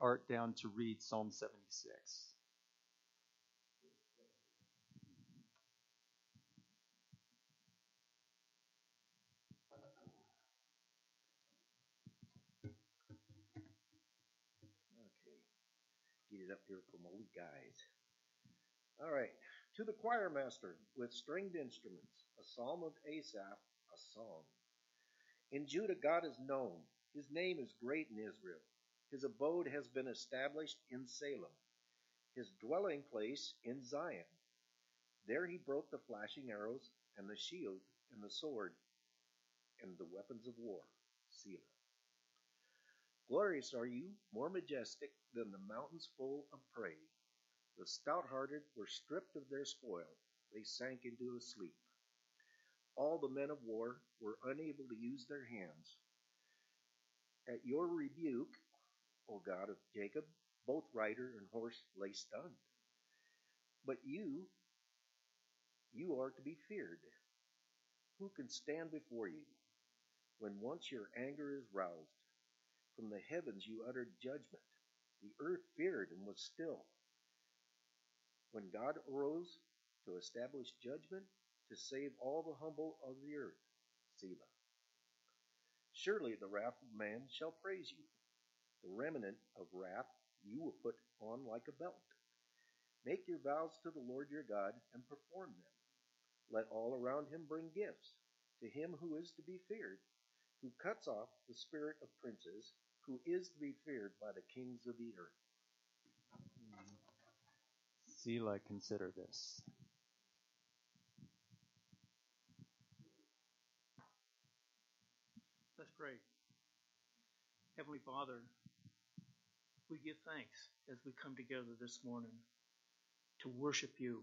Art down to read Psalm 76. Okay, get it up here for my guys. All right, to the choir master with stringed instruments, a psalm of Asaph, a song. In Judah, God is known. His name is great in Israel. His abode has been established in Salem, his dwelling place in Zion. There he broke the flashing arrows and the shield and the sword and the weapons of war. Selah. Glorious are you, more majestic than the mountains full of prey. The stout hearted were stripped of their spoil, they sank into a sleep. All the men of war were unable to use their hands. At your rebuke, O God of Jacob, both rider and horse lay stunned. But you, you are to be feared. Who can stand before you? When once your anger is roused, from the heavens you uttered judgment. The earth feared and was still. When God arose to establish judgment, to save all the humble of the earth, Selah. Surely the wrath of man shall praise you. The remnant of wrath you will put on like a belt. Make your vows to the Lord your God and perform them. Let all around him bring gifts to him who is to be feared, who cuts off the spirit of princes, who is to be feared by the kings of the earth. Selah, consider this. Let's pray. Heavenly Father, we give thanks as we come together this morning to worship you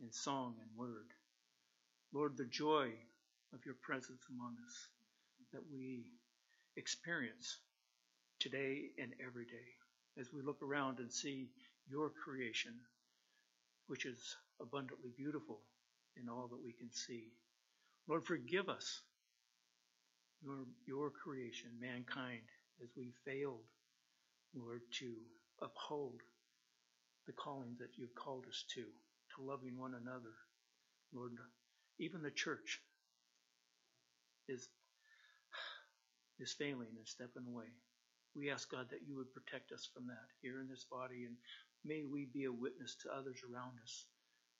in song and word. Lord, the joy of your presence among us that we experience today and every day as we look around and see your creation, which is abundantly beautiful in all that we can see. Lord, forgive us, your, your creation, mankind, as we failed, Lord, to uphold the calling that you've called us to, to loving one another. Lord, even the church is, is failing and stepping away. We ask God that you would protect us from that here in this body, and may we be a witness to others around us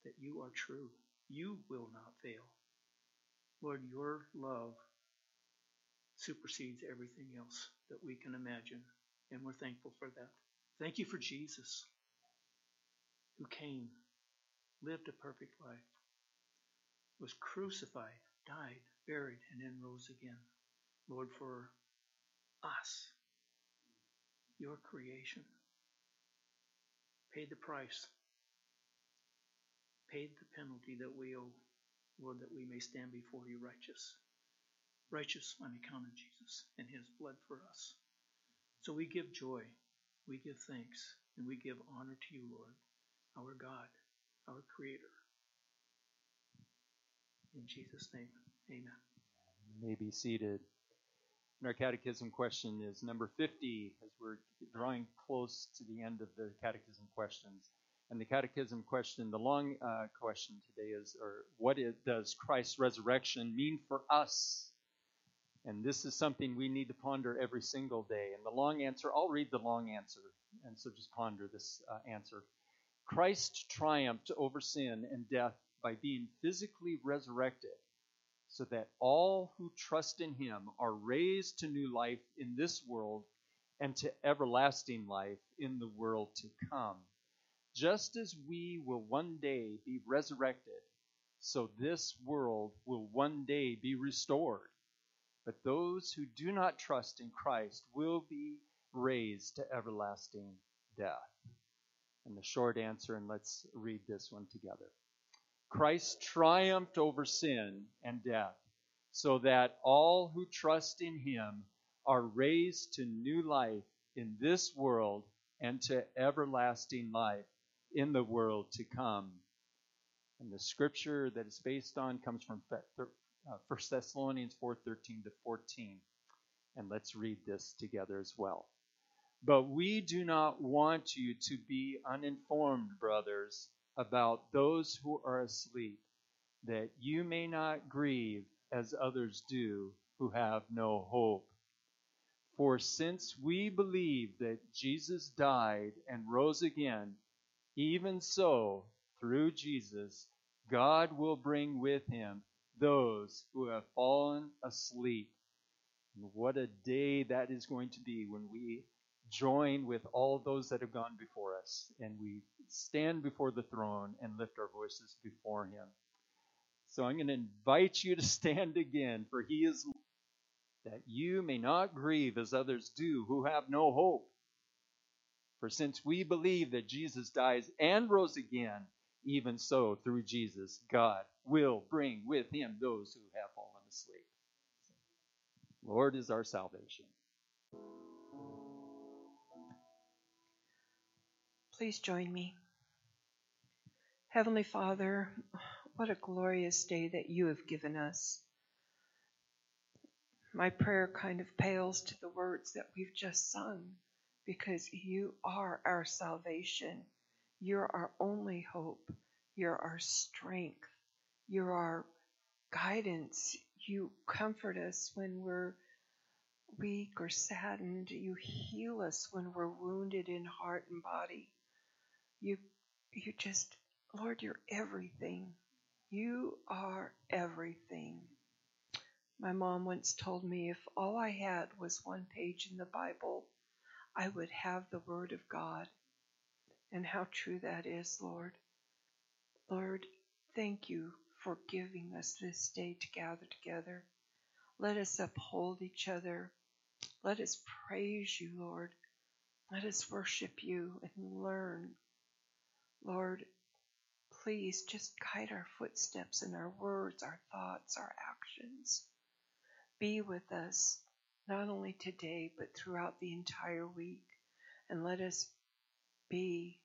that you are true. You will not fail. Lord, your love supersedes everything else that we can imagine, and we're thankful for that. Thank you for Jesus, who came, lived a perfect life, was crucified, died, buried, and then rose again. Lord, for us, your creation, paid the price, paid the penalty that we owe, Lord, that we may stand before you righteous righteous on account of Jesus and his blood for us. So we give joy, we give thanks, and we give honor to you, Lord, our God, our Creator. In Jesus' name, amen. You may be seated. And our catechism question is number 50 as we're drawing close to the end of the catechism questions. And the catechism question, the long uh, question today is, or what it, does Christ's resurrection mean for us? And this is something we need to ponder every single day. And the long answer, I'll read the long answer, and so just ponder this uh, answer. Christ triumphed over sin and death by being physically resurrected, so that all who trust in him are raised to new life in this world and to everlasting life in the world to come. Just as we will one day be resurrected, so this world will one day be restored. But those who do not trust in Christ will be raised to everlasting death. And the short answer, and let's read this one together. Christ triumphed over sin and death, so that all who trust in him are raised to new life in this world and to everlasting life in the world to come. And the scripture that it's based on comes from uh, 1 Thessalonians 4:13 to 14. And let's read this together as well. But we do not want you to be uninformed, brothers, about those who are asleep, that you may not grieve as others do who have no hope. For since we believe that Jesus died and rose again, even so, through Jesus, God will bring with him those who have fallen asleep. And what a day that is going to be when we join with all those that have gone before us and we stand before the throne and lift our voices before him. So I'm going to invite you to stand again, for he is that you may not grieve as others do who have no hope. For since we believe that Jesus dies and rose again, even so, through Jesus, God will bring with him those who have fallen asleep. Lord is our salvation. Please join me. Heavenly Father, what a glorious day that you have given us. My prayer kind of pales to the words that we've just sung because you are our salvation. You're our only hope. You're our strength. You're our guidance. You comfort us when we're weak or saddened. You heal us when we're wounded in heart and body. You, you just, Lord, you're everything. You are everything. My mom once told me if all I had was one page in the Bible, I would have the Word of God. And how true that is, Lord. Lord, thank you for giving us this day to gather together. Let us uphold each other. Let us praise you, Lord. Let us worship you and learn. Lord, please just guide our footsteps and our words, our thoughts, our actions. Be with us, not only today, but throughout the entire week. And let us be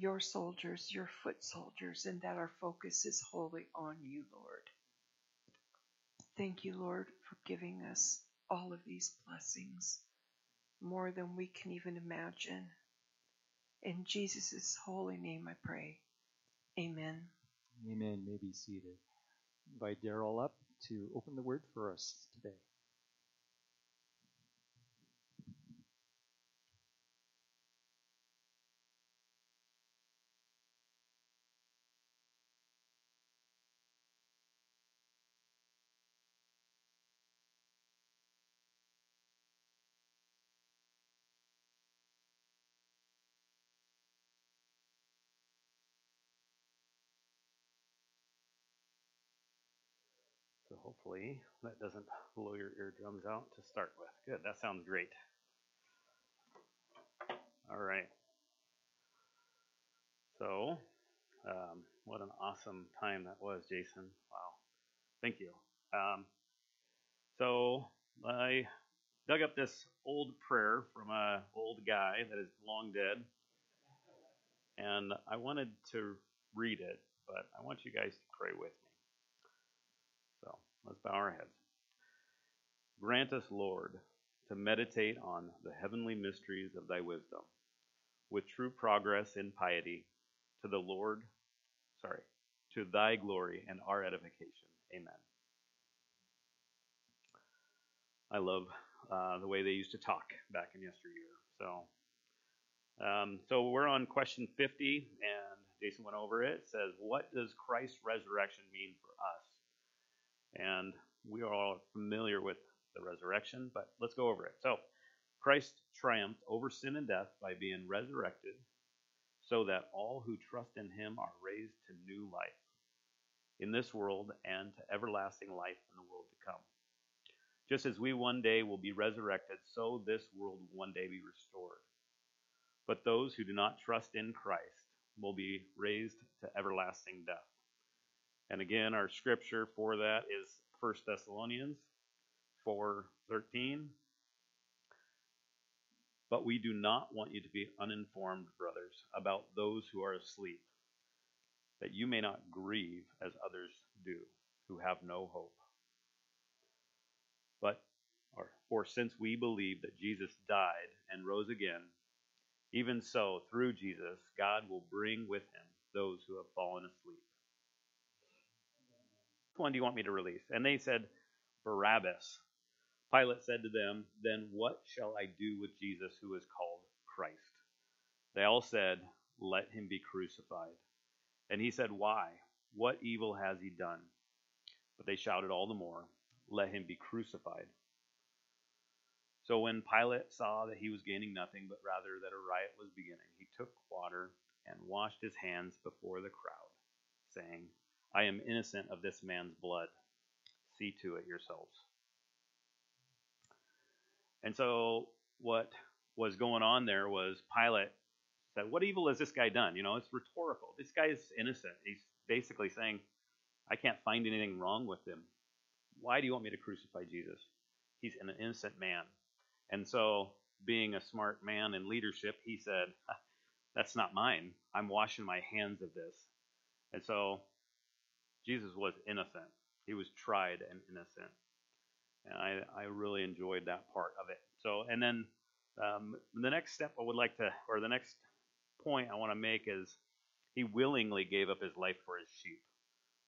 your soldiers, your foot soldiers, and that our focus is wholly on you, Lord. Thank you, Lord, for giving us all of these blessings, more than we can even imagine. In Jesus' holy name I pray. Amen. Amen. May be seated. Invite Daryl up to open the word for us today. Hopefully that doesn't blow your eardrums out to start with. Good, that sounds great. All right. So, um, what an awesome time that was, Jason. Wow. Thank you. Um, so, I dug up this old prayer from an old guy that is long dead. And I wanted to read it, but I want you guys to pray with me. Let's bow our heads. Grant us, Lord, to meditate on the heavenly mysteries of thy wisdom with true progress in piety to the Lord, sorry, to thy glory and our edification. Amen. I love uh, the way they used to talk back in yesteryear. So, um, so we're on question 50, and Jason went over it. It says, What does Christ's resurrection mean for us? And we are all familiar with the resurrection, but let's go over it. So, Christ triumphed over sin and death by being resurrected so that all who trust in him are raised to new life in this world and to everlasting life in the world to come. Just as we one day will be resurrected, so this world will one day be restored. But those who do not trust in Christ will be raised to everlasting death. And again, our scripture for that is 1 Thessalonians 4:13. But we do not want you to be uninformed, brothers, about those who are asleep, that you may not grieve as others do, who have no hope. But or for since we believe that Jesus died and rose again, even so, through Jesus, God will bring with him those who have fallen asleep. One do you want me to release? And they said, Barabbas. Pilate said to them, Then what shall I do with Jesus who is called Christ? They all said, Let him be crucified. And he said, Why? What evil has he done? But they shouted all the more, Let him be crucified. So when Pilate saw that he was gaining nothing, but rather that a riot was beginning, he took water and washed his hands before the crowd, saying, I am innocent of this man's blood. See to it yourselves. And so what was going on there was Pilate said, What evil has this guy done? You know, it's rhetorical. This guy is innocent. He's basically saying, I can't find anything wrong with him. Why do you want me to crucify Jesus? He's an innocent man. And so, being a smart man in leadership, he said, That's not mine. I'm washing my hands of this. And so, Jesus was innocent. He was tried and innocent. And I, I really enjoyed that part of it. So, and then um, the next step I would like to, or the next point I want to make is he willingly gave up his life for his sheep.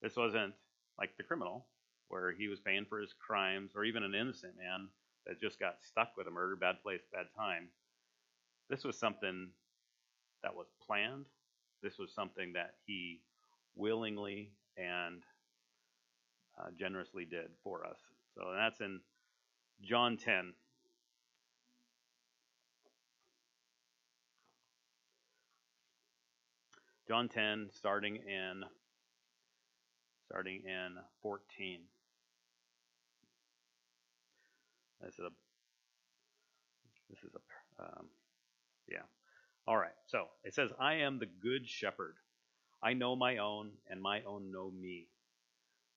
This wasn't like the criminal, where he was paying for his crimes, or even an innocent man that just got stuck with a murder, bad place, bad time. This was something that was planned. This was something that he willingly and uh, generously did for us. So that's in John 10. John 10, starting in starting in 14. This is a this is a um, yeah. All right. So it says, "I am the good shepherd. I know my own, and my own know me.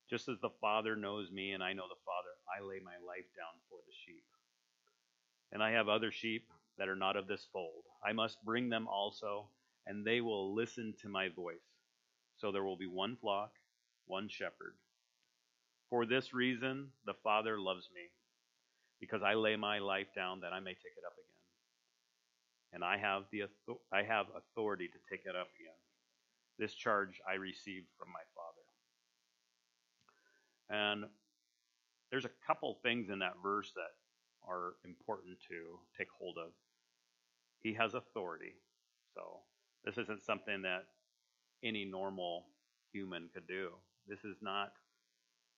Just as the Father knows me, and I know the Father, I lay my life down for the sheep. And I have other sheep that are not of this fold. I must bring them also, and they will listen to my voice. So there will be one flock, one shepherd. For this reason, the Father loves me, because I lay my life down that I may take it up again. And I have the I have authority to take it up again. This charge I received from my Father. And there's a couple things in that verse that are important to take hold of. He has authority. So this isn't something that any normal human could do. This is not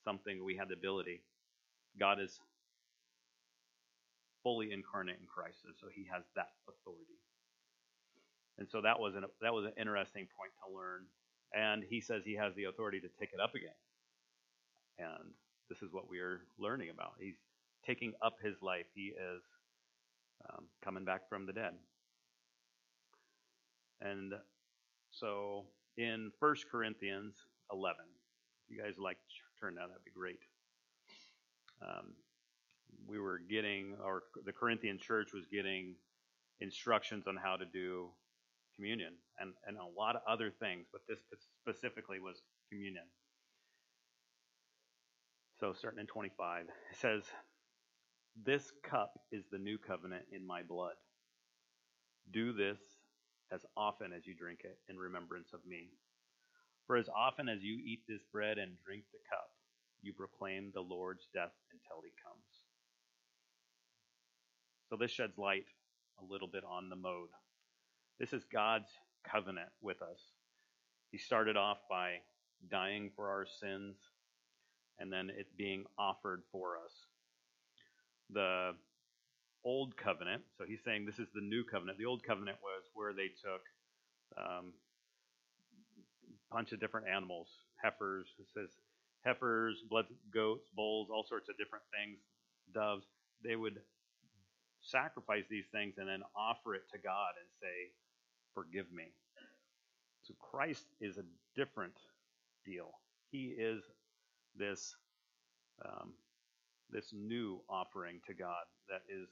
something we had the ability. God is fully incarnate in Christ, and so he has that authority. And so that was an that was an interesting point to learn. And he says he has the authority to take it up again. And this is what we are learning about. He's taking up his life. He is um, coming back from the dead. And so in 1 Corinthians 11, if you guys like to turn that, that'd be great. Um, we were getting, or the Corinthian church was getting instructions on how to do communion and, and a lot of other things, but this specifically was communion. So, starting in 25, it says, This cup is the new covenant in my blood. Do this as often as you drink it in remembrance of me. For as often as you eat this bread and drink the cup, you proclaim the Lord's death until he comes. So, this sheds light a little bit on the mode. This is God's covenant with us. He started off by dying for our sins and then it being offered for us. The old covenant, so he's saying this is the new covenant. The old covenant was where they took um, a bunch of different animals, heifers, it says heifers, blood goats, bulls, all sorts of different things, doves. They would sacrifice these things and then offer it to God and say, Forgive me. So Christ is a different deal. He is this um, this new offering to God that is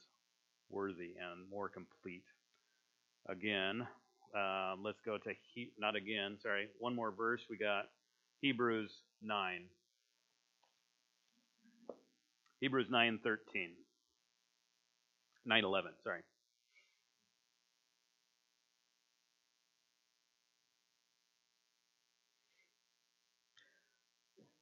worthy and more complete. Again, um, let's go to he, not again. Sorry, one more verse. We got Hebrews nine. Hebrews nine thirteen. 9:11. Sorry.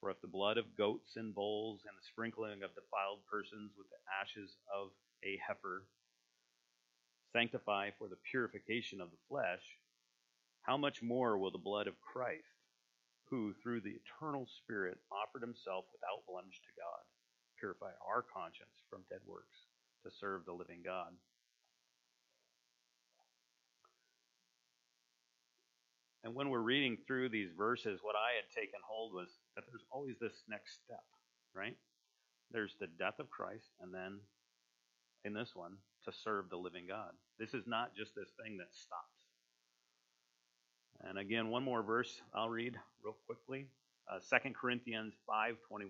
For if the blood of goats and bulls and the sprinkling of defiled persons with the ashes of a heifer sanctify for the purification of the flesh, how much more will the blood of Christ, who through the eternal Spirit offered himself without blemish to God, purify our conscience from dead works to serve the living God? And when we're reading through these verses, what I had taken hold was that there's always this next step, right? There's the death of Christ, and then in this one, to serve the living God. This is not just this thing that stops. And again, one more verse I'll read real quickly. Uh, 2 Corinthians 5.21.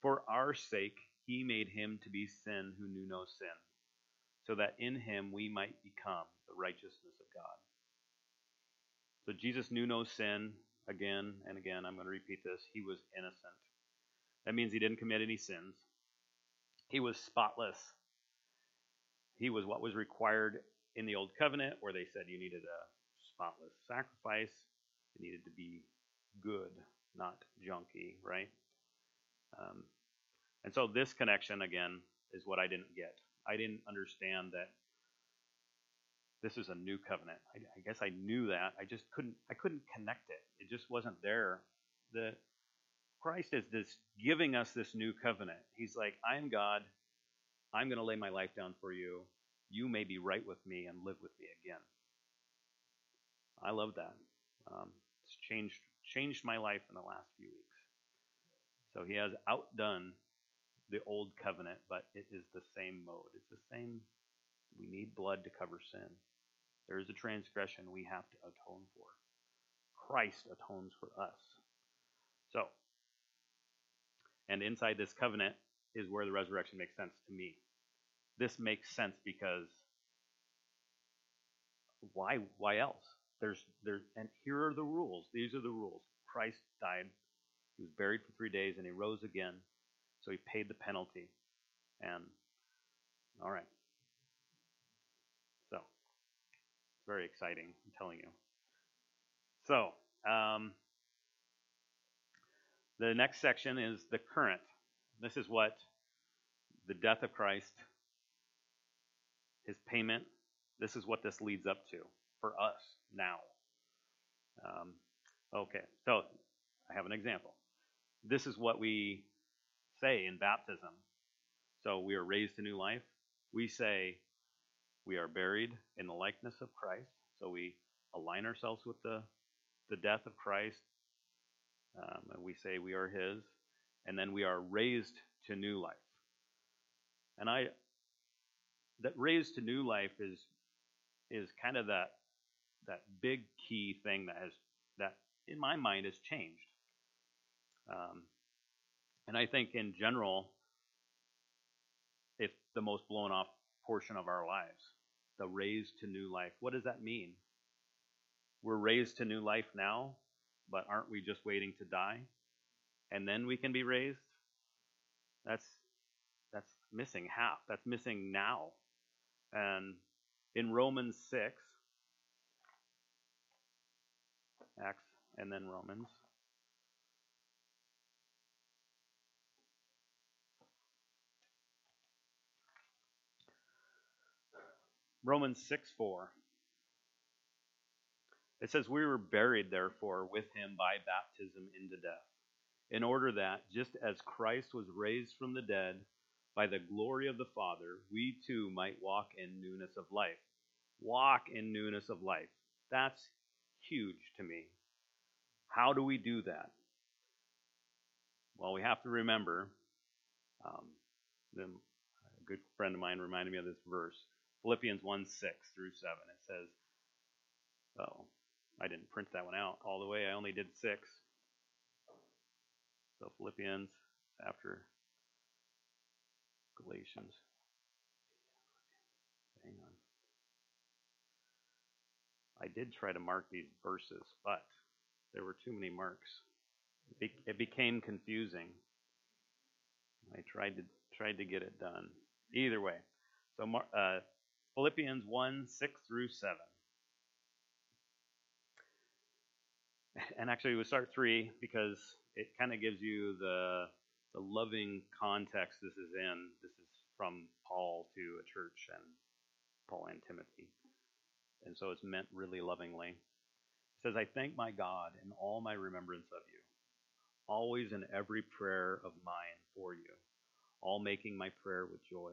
For our sake he made him to be sin who knew no sin, so that in him we might become the righteousness of God. So Jesus knew no sin. Again and again, I'm going to repeat this. He was innocent. That means he didn't commit any sins. He was spotless. He was what was required in the Old Covenant, where they said you needed a spotless sacrifice. It needed to be good, not junky, right? Um, and so this connection, again, is what I didn't get. I didn't understand that this is a new covenant. I, I, guess I knew that. I just couldn't. I couldn't connect it. It just wasn't there. The Christ is this giving us this new covenant. He's like, I am God. I'm going to lay my life down for you. You may be right with me and live with me again. I love that. Um, it's changed changed my life in the last few weeks. So he has outdone the old covenant, but it is the same mode. It's the same. We need blood to cover sin. There is a transgression we have to atone for. Christ atones for us. So, and inside this covenant is where the resurrection makes sense to me. This makes sense because why why else? There's there and here are the rules. These are the rules. Christ died, he was buried for three days, and he rose again. So he paid the penalty. And all right. Very exciting, I'm telling you. So, um, the next section is the current. This is what the death of Christ, his payment, this is what this leads up to for us now. Um, okay, so I have an example. This is what we say in baptism. So we are raised to new life. We say, we are buried in the likeness of Christ. So we align ourselves with the, the death of Christ. Um, and we say we are His. And then we are raised to new life. And I, that raised to new life is, is kind of that, that big key thing that has, that in my mind has changed. Um, and I think in general, it's the most blown off portion of our lives the raised to new life. What does that mean? We're raised to new life now, but aren't we just waiting to die? And then we can be raised? That's that's missing half. That's missing now. And in Romans 6, Acts and then Romans. Romans 6 4. It says, We were buried, therefore, with him by baptism into death, in order that, just as Christ was raised from the dead by the glory of the Father, we too might walk in newness of life. Walk in newness of life. That's huge to me. How do we do that? Well, we have to remember, um, a good friend of mine reminded me of this verse. Philippians 1 6 through 7. It says, Oh, I didn't print that one out all the way. I only did six. So Philippians after Galatians. Hang on. I did try to mark these verses, but there were too many marks. It, be, it became confusing. I tried to tried to get it done. Either way, so uh, Philippians one six through seven. And actually, we start three because it kind of gives you the the loving context this is in. This is from Paul to a church and Paul and Timothy. And so it's meant really lovingly. It says, I thank my God in all my remembrance of you, always in every prayer of mine for you, all making my prayer with joy.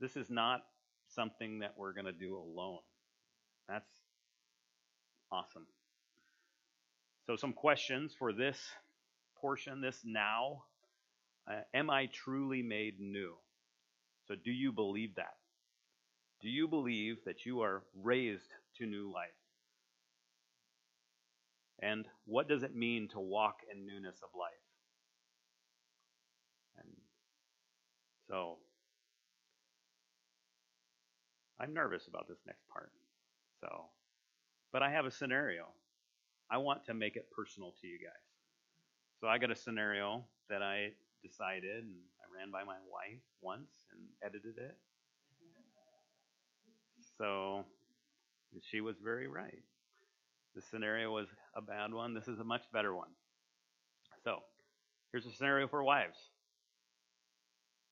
This is not something that we're going to do alone. That's awesome. So, some questions for this portion, this now. Uh, am I truly made new? So, do you believe that? Do you believe that you are raised to new life? And what does it mean to walk in newness of life? And so, I'm nervous about this next part. So, but I have a scenario. I want to make it personal to you guys. So I got a scenario that I decided and I ran by my wife once and edited it. So she was very right. The scenario was a bad one. This is a much better one. So here's a scenario for wives.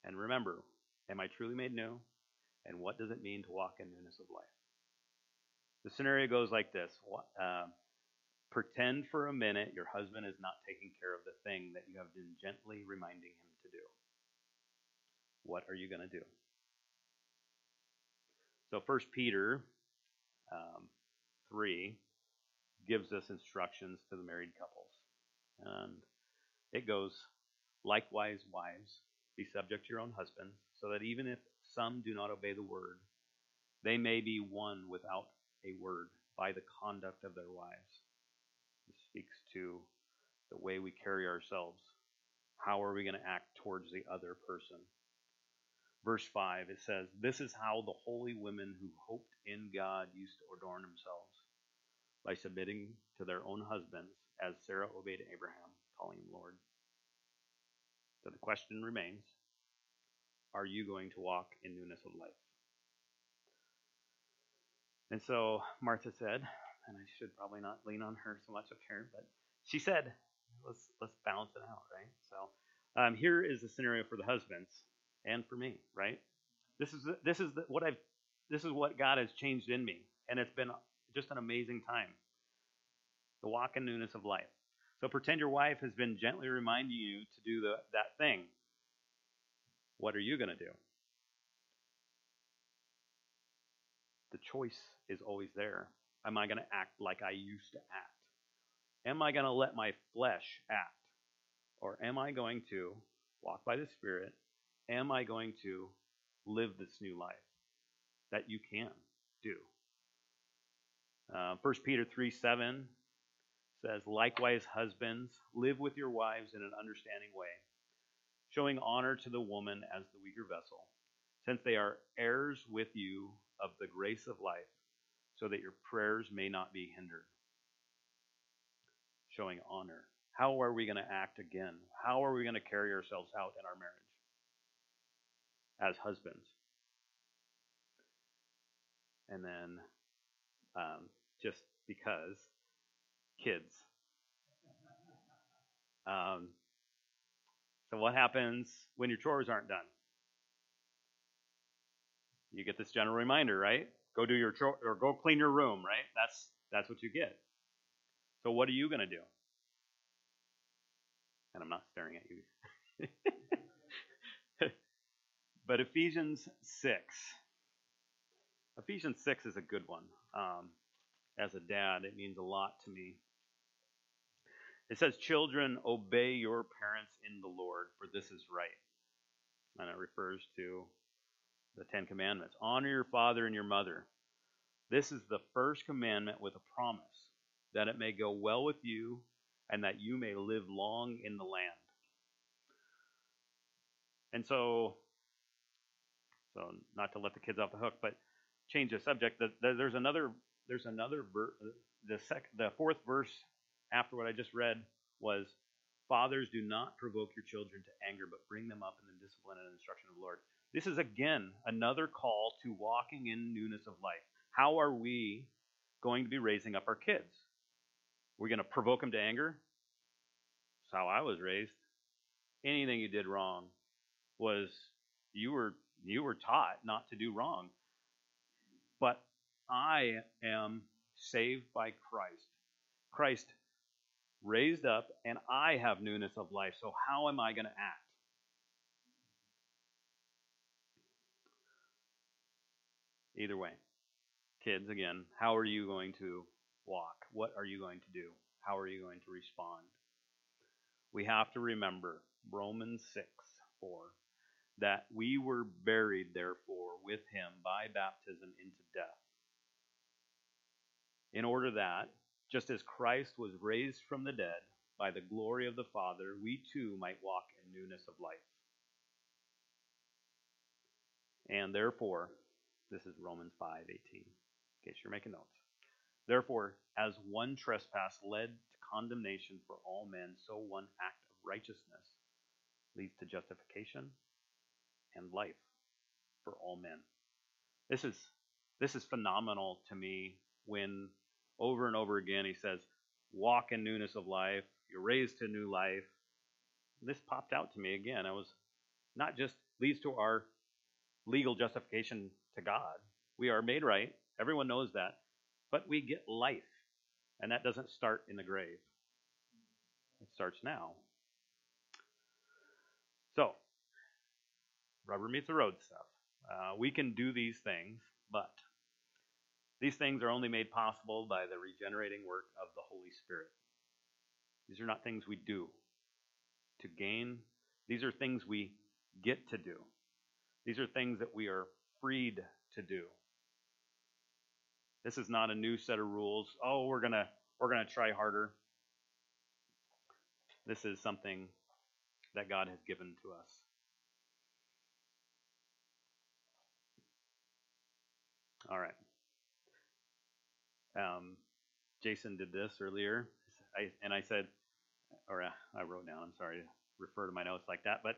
And remember, am I truly made new? And what does it mean to walk in newness of life? The scenario goes like this uh, Pretend for a minute your husband is not taking care of the thing that you have been gently reminding him to do. What are you going to do? So, First Peter um, 3 gives us instructions to the married couples. And it goes, likewise, wives, be subject to your own husbands, so that even if some do not obey the word, they may be won without a word by the conduct of their wives. This speaks to the way we carry ourselves. How are we going to act towards the other person? Verse 5, it says, This is how the holy women who hoped in God used to adorn themselves by submitting to their own husbands, as Sarah obeyed Abraham, calling him Lord. So the question remains Are you going to walk in newness of life? And so Martha said, and I should probably not lean on her so much up here, but she said, let's let's balance it out, right? So um, here is the scenario for the husbands and for me, right? This is this is the, what I've this is what God has changed in me, and it's been just an amazing time. The walk in newness of life. So pretend your wife has been gently reminding you to do the, that thing. What are you going to do? The choice is always there. Am I going to act like I used to act? Am I going to let my flesh act? Or am I going to walk by the Spirit? Am I going to live this new life that you can do? Uh, 1 Peter 3 7 says, Likewise, husbands, live with your wives in an understanding way, showing honor to the woman as the weaker vessel, since they are heirs with you of the grace of life, so that your prayers may not be hindered. Showing honor. How are we going to act again? How are we going to carry ourselves out in our marriage as husbands? And then, um, just because, kids. Um, so, what happens when your chores aren't done? You get this general reminder, right? Go do your chore or go clean your room, right? That's That's what you get. So what are you going to do? And I'm not staring at you. but Ephesians 6. Ephesians 6 is a good one. Um, as a dad, it means a lot to me. It says, Children, obey your parents in the Lord, for this is right. And it refers to the Ten Commandments. Honor your father and your mother. This is the first commandment with a promise that it may go well with you and that you may live long in the land. And so, so not to let the kids off the hook, but change the subject. There's another, there's another ver- the sec, the fourth verse after what I just read was, "Fathers, do not provoke your children to anger, but bring them up in the discipline and instruction of the Lord." This is again another call to walking in newness of life. How are we going to be raising up our kids? We're going to provoke them to anger? That's how I was raised. Anything you did wrong was you were you were taught not to do wrong. But I am saved by Christ. Christ raised up and I have newness of life. So how am I going to act? Either way. Kids, again, how are you going to walk? What are you going to do? How are you going to respond? We have to remember Romans 6 4 that we were buried, therefore, with him by baptism into death. In order that, just as Christ was raised from the dead by the glory of the Father, we too might walk in newness of life. And therefore, this is Romans 5:18, in case you're making notes. Therefore, as one trespass led to condemnation for all men, so one act of righteousness leads to justification and life for all men. This is this is phenomenal to me when over and over again he says, walk in newness of life, you're raised to new life. This popped out to me again. I was not just leads to our legal justification to God. We are made right. Everyone knows that. But we get life. And that doesn't start in the grave. It starts now. So, rubber meets the road stuff. Uh, we can do these things, but these things are only made possible by the regenerating work of the Holy Spirit. These are not things we do to gain, these are things we get to do. These are things that we are freed to do. This is not a new set of rules. Oh, we're going to we're going to try harder. This is something that God has given to us. All right. Um, Jason did this earlier, I, and I said, or uh, I wrote down, I'm sorry to refer to my notes like that, but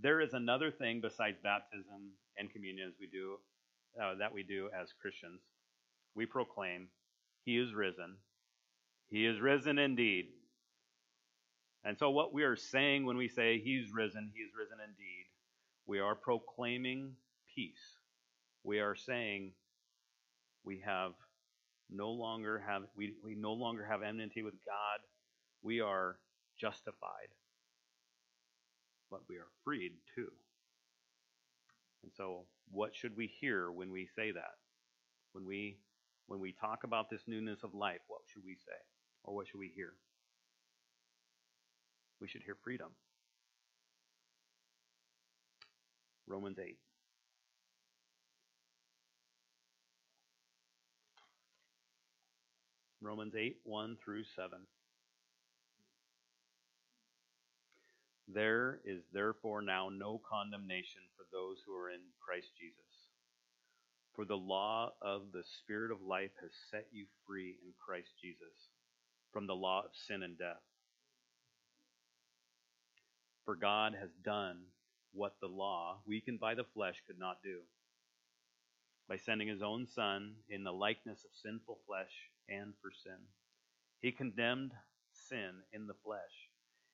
there is another thing besides baptism and communion as we do, uh, that we do as Christians. We proclaim, He is risen. He is risen indeed. And so, what we are saying when we say He's risen, He is risen indeed, we are proclaiming peace. We are saying we have no longer have we, we no longer have enmity with God. We are justified. But we are freed too. And so what should we hear when we say that? When we when we talk about this newness of life, what should we say? Or what should we hear? We should hear freedom. Romans 8. Romans 8, 1 through 7. There is therefore now no condemnation for those who are in Christ Jesus. For the law of the Spirit of life has set you free in Christ Jesus from the law of sin and death. For God has done what the law, weakened by the flesh, could not do by sending his own Son in the likeness of sinful flesh and for sin. He condemned sin in the flesh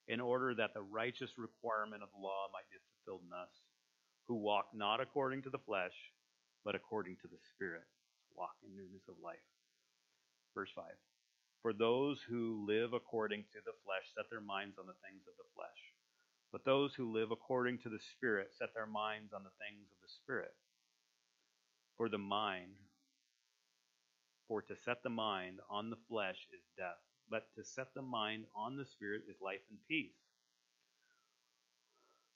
in order that the righteous requirement of the law might be fulfilled in us, who walk not according to the flesh, but according to the Spirit. Walk in newness of life. Verse 5. For those who live according to the flesh set their minds on the things of the flesh. But those who live according to the Spirit set their minds on the things of the Spirit. For the mind, for to set the mind on the flesh is death, but to set the mind on the Spirit is life and peace.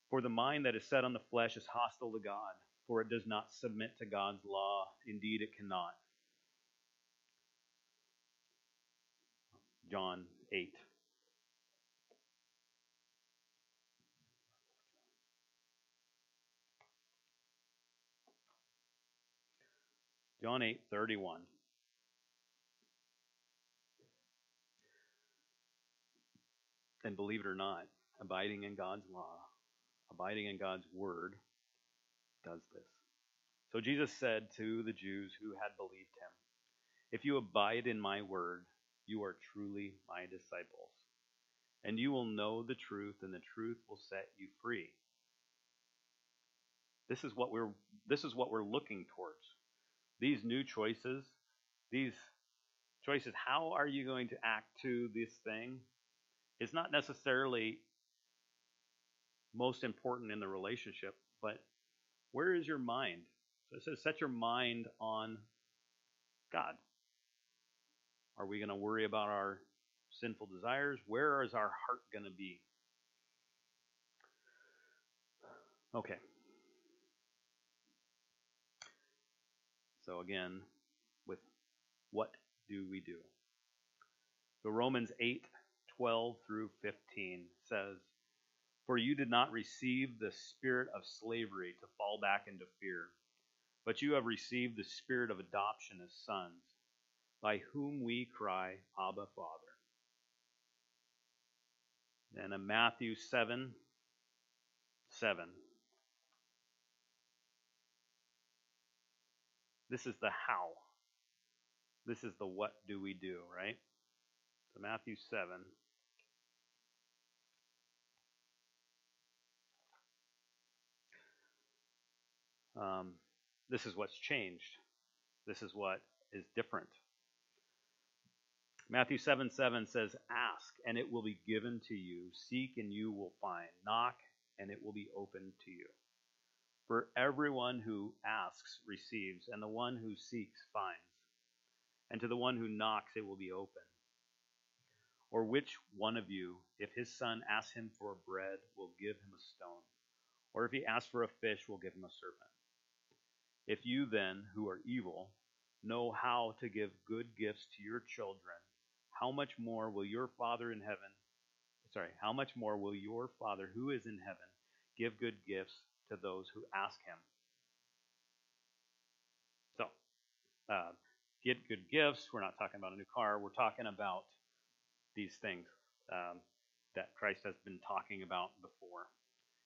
For the mind that is set on the flesh is hostile to God, for it does not submit to God's law. Indeed, it cannot. John 8. John 8, 31. And believe it or not, abiding in God's law, abiding in God's word, does this. So Jesus said to the Jews who had believed him, If you abide in my word, you are truly my disciples. And you will know the truth, and the truth will set you free. This is what we're this is what we're looking towards. These new choices, these choices, how are you going to act to this thing? It's not necessarily most important in the relationship, but where is your mind? So it says set your mind on God. Are we going to worry about our sinful desires? Where is our heart going to be? Okay. So again, with what do we do? So Romans 8, 12 through 15 says, For you did not receive the spirit of slavery to fall back into fear, but you have received the spirit of adoption as sons by whom we cry, Abba, Father. Then in Matthew 7 7. This is the how. This is the what do we do, right? So Matthew 7. Um, this is what's changed. This is what is different. Matthew 7 7 says, Ask, and it will be given to you. Seek, and you will find. Knock, and it will be opened to you. For everyone who asks receives, and the one who seeks finds. And to the one who knocks, it will be open. Or which one of you, if his son asks him for bread, will give him a stone? Or if he asks for a fish, will give him a serpent? If you then, who are evil, know how to give good gifts to your children, how much more will your Father in heaven, sorry, how much more will your Father who is in heaven give good gifts to those who ask him? So, uh, get good gifts. We're not talking about a new car. We're talking about these things um, that Christ has been talking about before.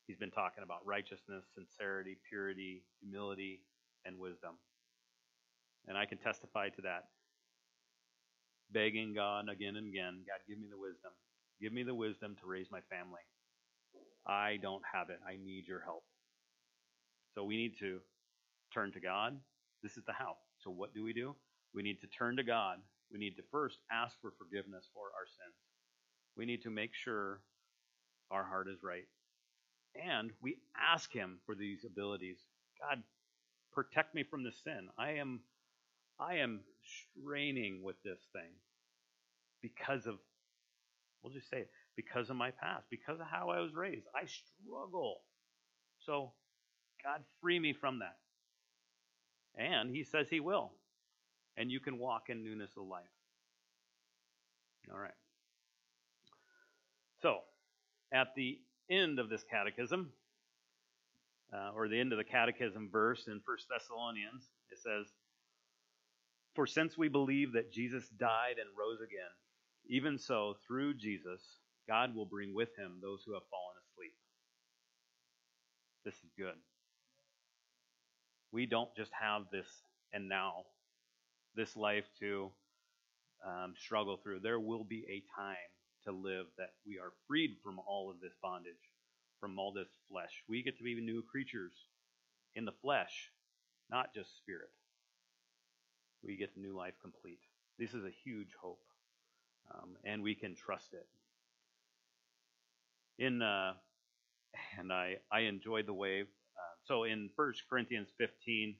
He's been talking about righteousness, sincerity, purity, humility, and wisdom. And I can testify to that begging God again and again, God, give me the wisdom. Give me the wisdom to raise my family. I don't have it. I need your help. So we need to turn to God. This is the how. So what do we do? We need to turn to God. We need to first ask for forgiveness for our sins. We need to make sure our heart is right. And we ask Him for these abilities. God, protect me from the sin. I am I am straining with this thing because of, we'll just say it, because of my past, because of how I was raised. I struggle. So, God, free me from that. And He says He will. And you can walk in newness of life. All right. So, at the end of this catechism, uh, or the end of the catechism verse in First Thessalonians, it says, for since we believe that Jesus died and rose again, even so, through Jesus, God will bring with him those who have fallen asleep. This is good. We don't just have this and now, this life to um, struggle through. There will be a time to live that we are freed from all of this bondage, from all this flesh. We get to be new creatures in the flesh, not just spirit we get new life complete. This is a huge hope, um, and we can trust it. In uh, and I I enjoyed the way. Uh, so in 1 Corinthians 15,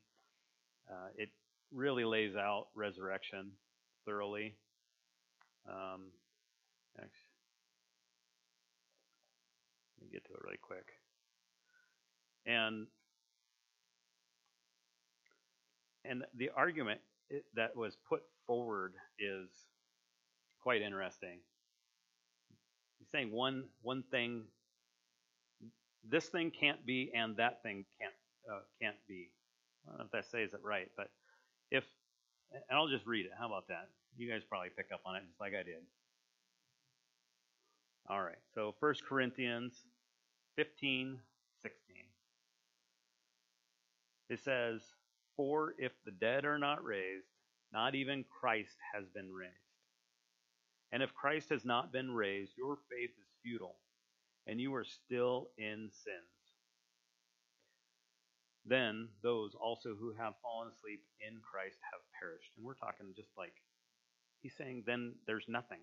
uh, it really lays out resurrection thoroughly. Um, next, let me get to it really quick. And and the argument that was put forward is quite interesting. He's saying one one thing, this thing can't be, and that thing can't uh, can't be. I don't know if that says it right, but if and I'll just read it. How about that? You guys probably pick up on it just like I did. All right. So 1 Corinthians 15, 16. It says, For if the dead are not raised, not even Christ has been raised. And if Christ has not been raised, your faith is futile, and you are still in sins. Then those also who have fallen asleep in Christ have perished. And we're talking just like, he's saying, then there's nothing.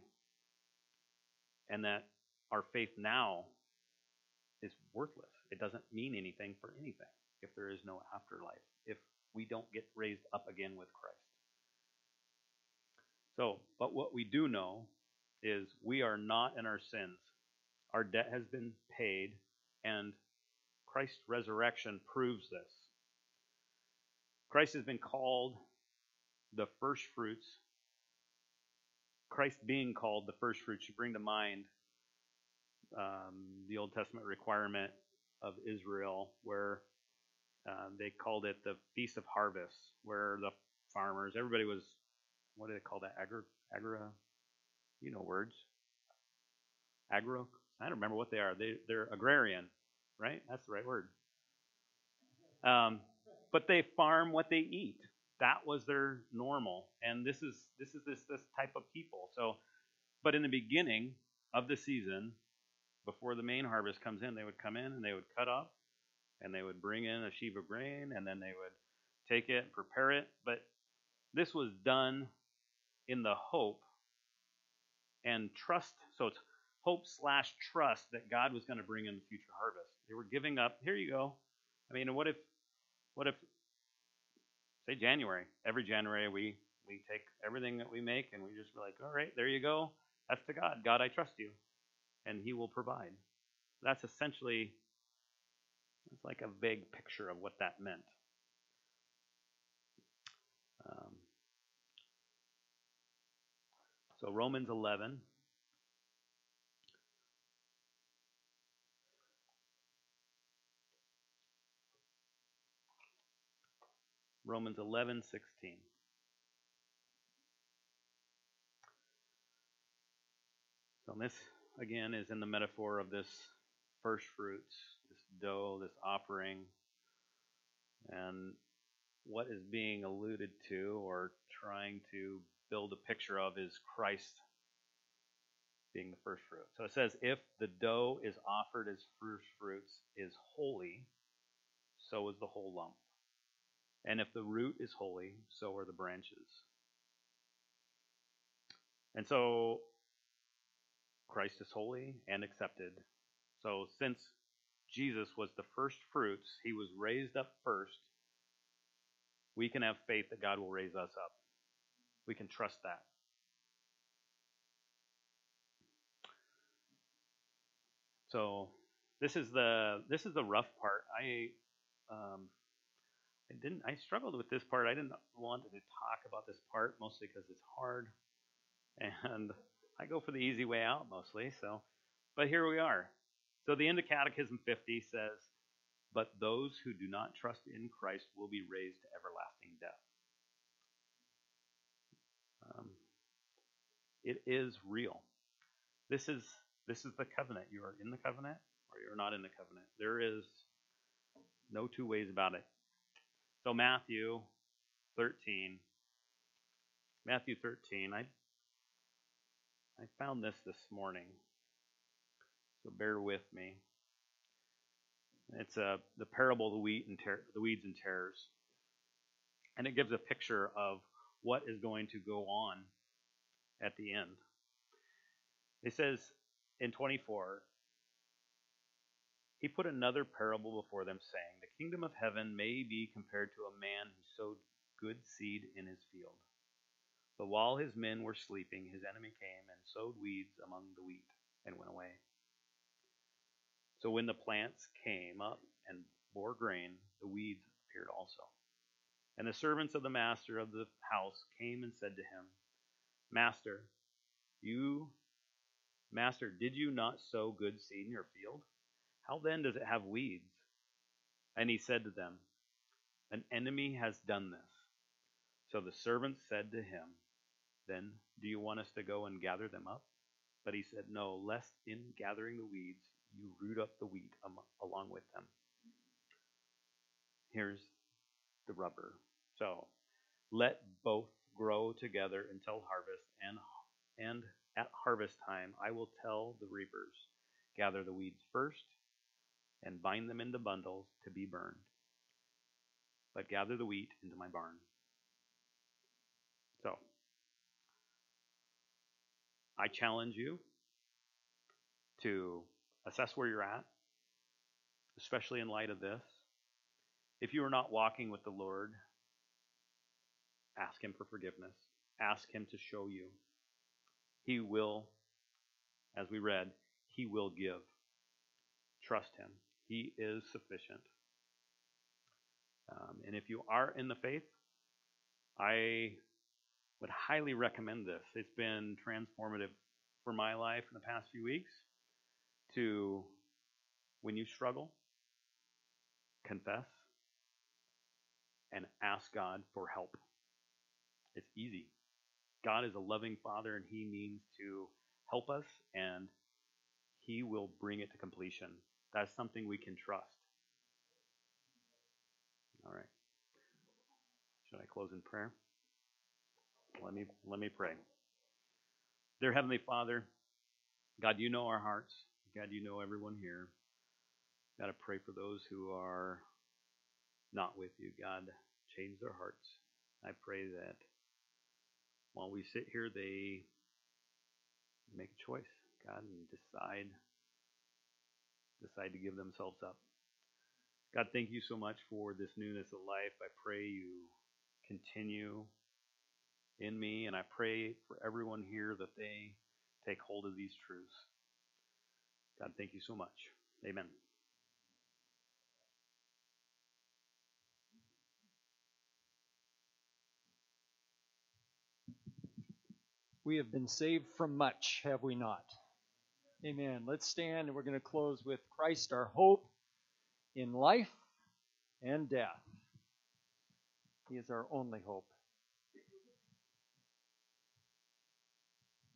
And that our faith now is worthless. It doesn't mean anything for anything if there is no afterlife, if we don't get raised up again with Christ. So, but what we do know is we are not in our sins. Our debt has been paid, and Christ's resurrection proves this. Christ has been called the first fruits. Christ being called the first fruits, should bring to mind um, the Old Testament requirement of Israel, where uh, they called it the Feast of Harvest, where the farmers, everybody was, what do they call that? Agri, agri, you know words. Agro, I don't remember what they are. They, they're agrarian, right? That's the right word. Um, but they farm what they eat. That was their normal, and this is this is this this type of people. So, but in the beginning of the season, before the main harvest comes in, they would come in and they would cut up and they would bring in a sheaf of grain and then they would take it and prepare it. But this was done in the hope and trust. So it's hope slash trust that God was going to bring in the future harvest. They were giving up. Here you go. I mean, what if, what if, say January? Every January we we take everything that we make and we just be like, all right, there you go. That's to God. God, I trust you and he will provide. That's essentially it's like a vague picture of what that meant. Um, so Romans 11. Romans 11, 16. So this again, is in the metaphor of this first fruits, this dough, this offering. And what is being alluded to or trying to build a picture of is Christ being the first fruit. So it says, if the dough is offered as first fruits is holy, so is the whole lump. And if the root is holy, so are the branches. And so Christ is holy and accepted. So since Jesus was the first fruits, he was raised up first, we can have faith that God will raise us up. We can trust that. So this is the this is the rough part. I um, I didn't I struggled with this part. I didn't want to talk about this part mostly because it's hard and I go for the easy way out mostly. So, but here we are. So the end of Catechism 50 says, "But those who do not trust in Christ will be raised to everlasting death." Um, it is real. This is this is the covenant. You are in the covenant, or you're not in the covenant. There is no two ways about it. So Matthew 13. Matthew 13. I I found this this morning, so bear with me. It's a, uh, the parable of the wheat and ter- the weeds and tares, and it gives a picture of what is going to go on at the end. It says in 24, he put another parable before them, saying, The kingdom of heaven may be compared to a man who sowed good seed in his field. But while his men were sleeping, his enemy came and sowed weeds among the wheat and went away. So when the plants came up and bore grain, the weeds appeared also. And the servants of the master of the house came and said to him, Master, you, Master, did you not sow good seed in your field? How then does it have weeds? And he said to them, An enemy has done this. So the servants said to him, Then do you want us to go and gather them up? But he said, No, lest in gathering the weeds you root up the wheat along with them. Here's the rubber. So let both grow together until harvest, and and at harvest time I will tell the reapers, gather the weeds first and bind them into bundles to be burned. But gather the wheat into my barn. So, I challenge you to assess where you're at, especially in light of this. If you are not walking with the Lord, ask Him for forgiveness. Ask Him to show you. He will, as we read, He will give. Trust Him. He is sufficient. Um, and if you are in the faith, I would highly recommend this. It's been transformative for my life in the past few weeks to, when you struggle, confess and ask God for help. It's easy. God is a loving Father and He means to help us and He will bring it to completion. That's something we can trust. All right. Should I close in prayer? Let me let me pray. Dear Heavenly Father, God, you know our hearts. God, you know everyone here. God, I pray for those who are not with you. God, change their hearts. I pray that while we sit here, they make a choice, God, and decide decide to give themselves up. God, thank you so much for this newness of life. I pray you continue in me, and I pray for everyone here that they take hold of these truths. God, thank you so much. Amen. We have been saved from much, have we not? Amen. Let's stand and we're going to close with Christ, our hope in life and death. He is our only hope.